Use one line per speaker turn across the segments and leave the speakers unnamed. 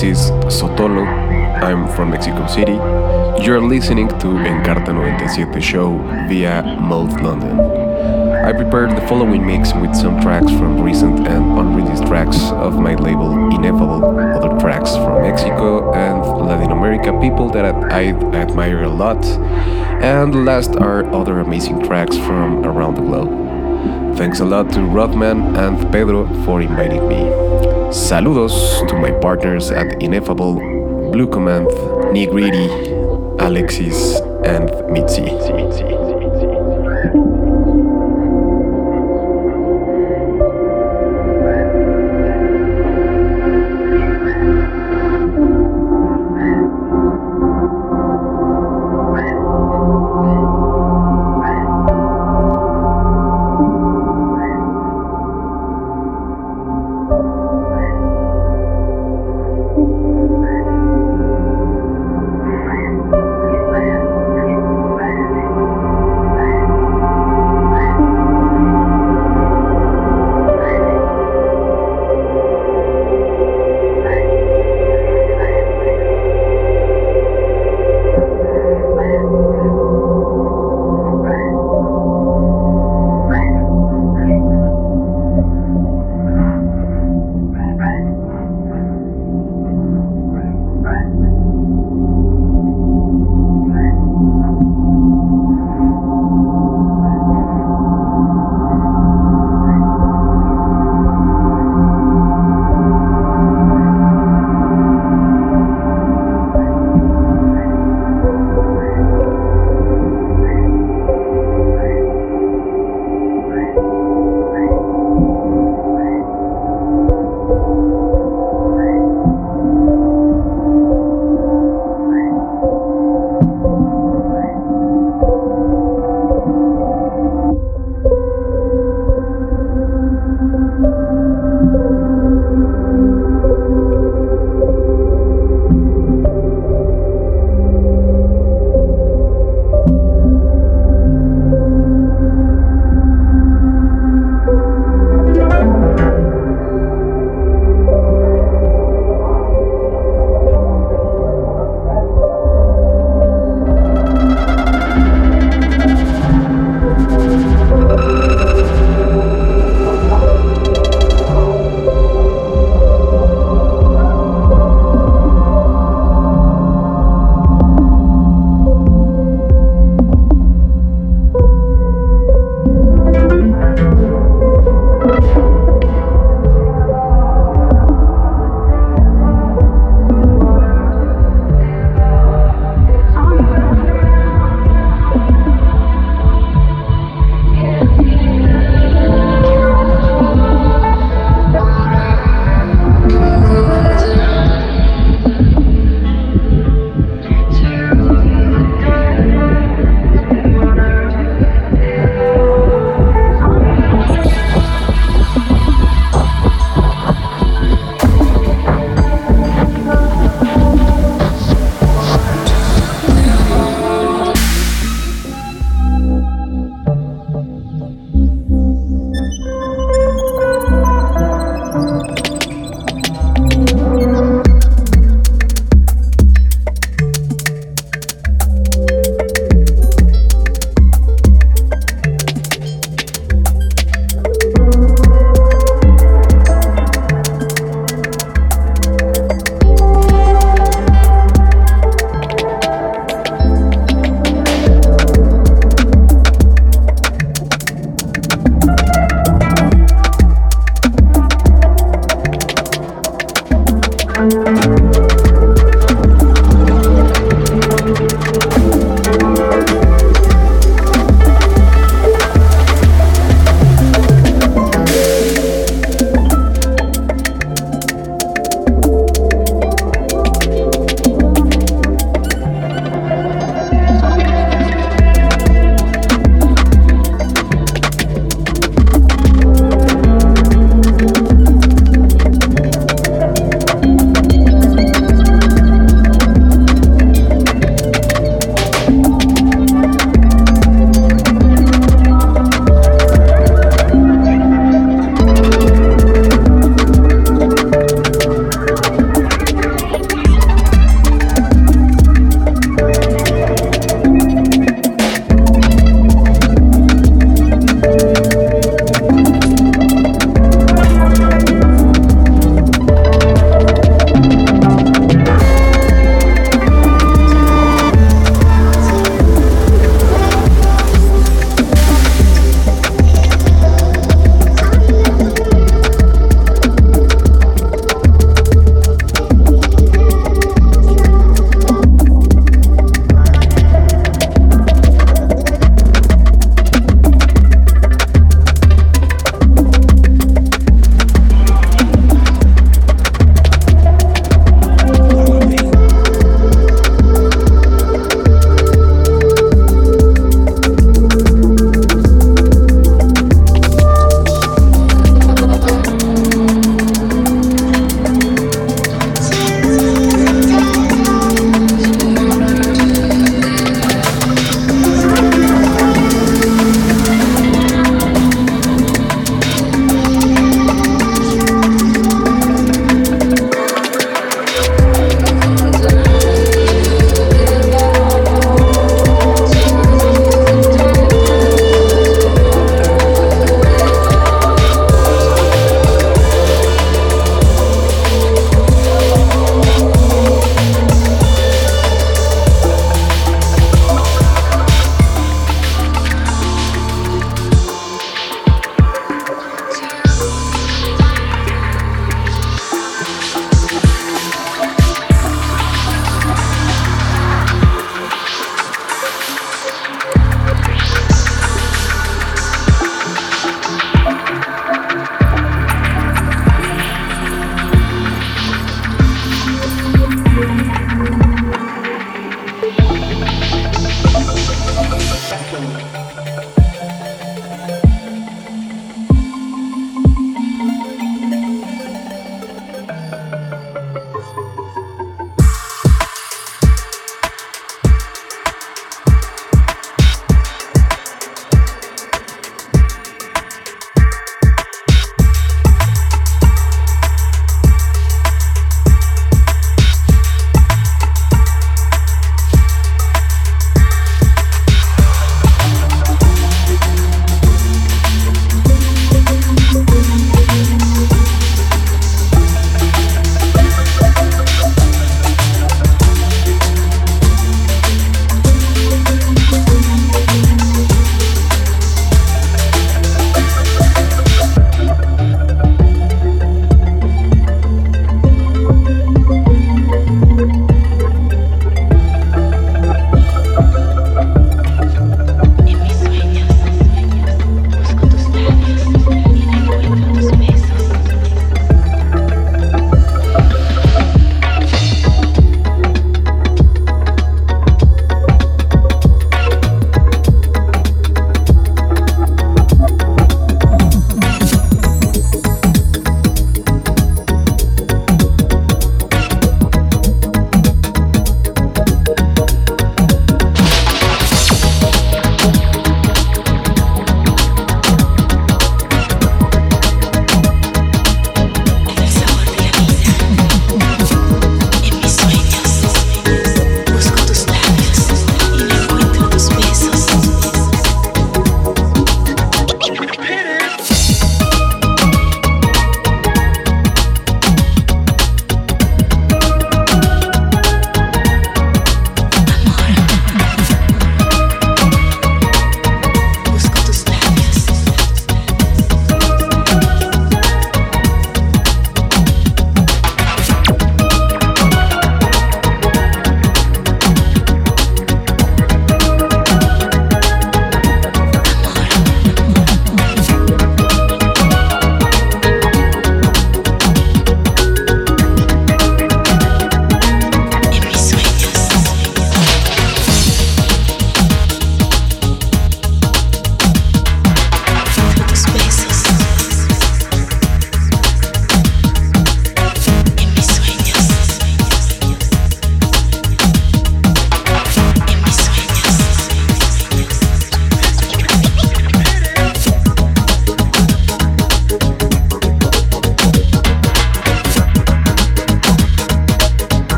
Hi, this is Sotolo. I'm from Mexico City. You're listening to Encarta 97 show via Mode London. I prepared the following mix with some tracks from recent and unreleased tracks of my label Ineffable, other tracks from Mexico and Latin America, people that I admire a lot, and last are other amazing tracks from around the globe. Thanks a lot to Rodman and Pedro for inviting me. Saludos to my partners at Ineffable, Blue Command, Nigridi, Alexis, and Mitzi.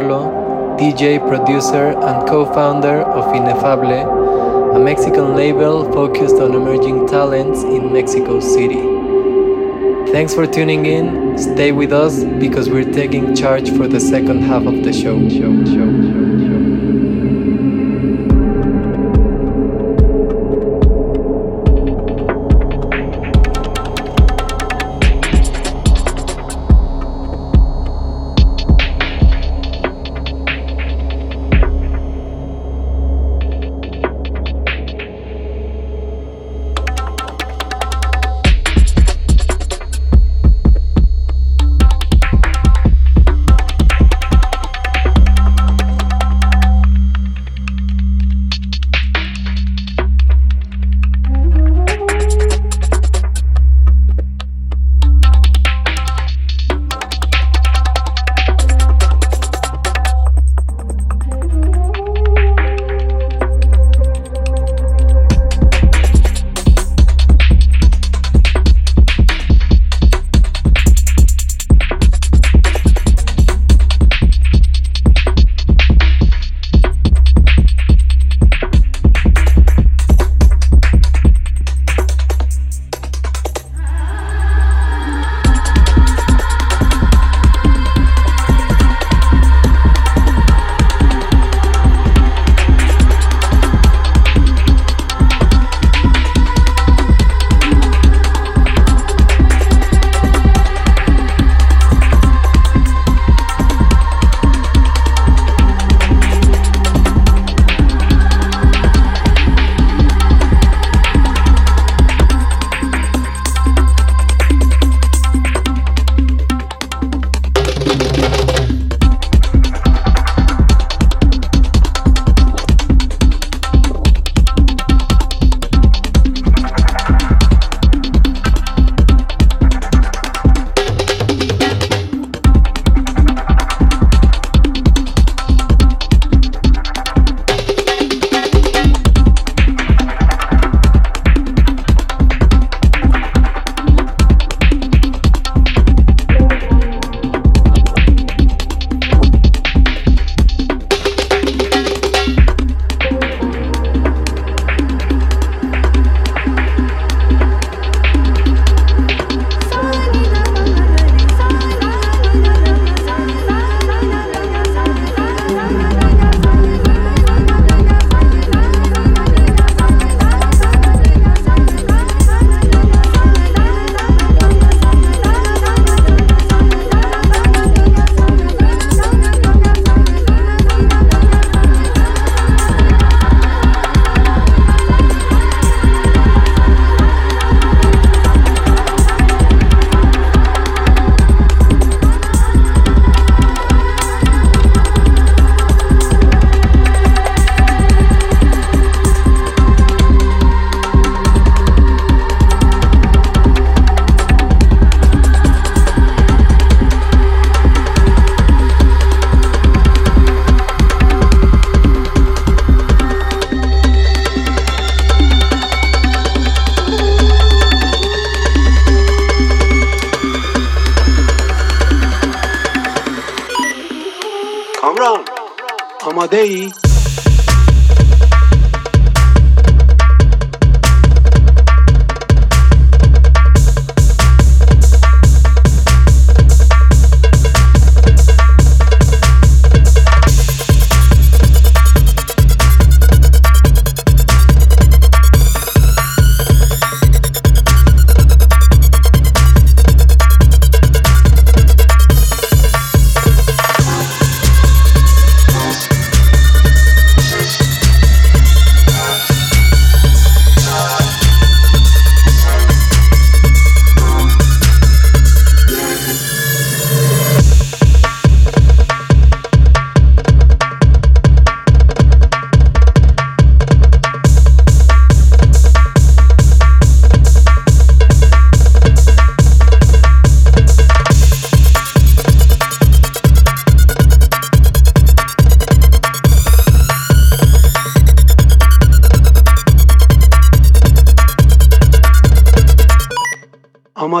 That DJ, producer, and co founder of Inefable, a Mexican label focused on emerging talents in Mexico City. Thanks for tuning in. Stay with us because we're taking charge for the second half of the show. show, show,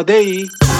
show.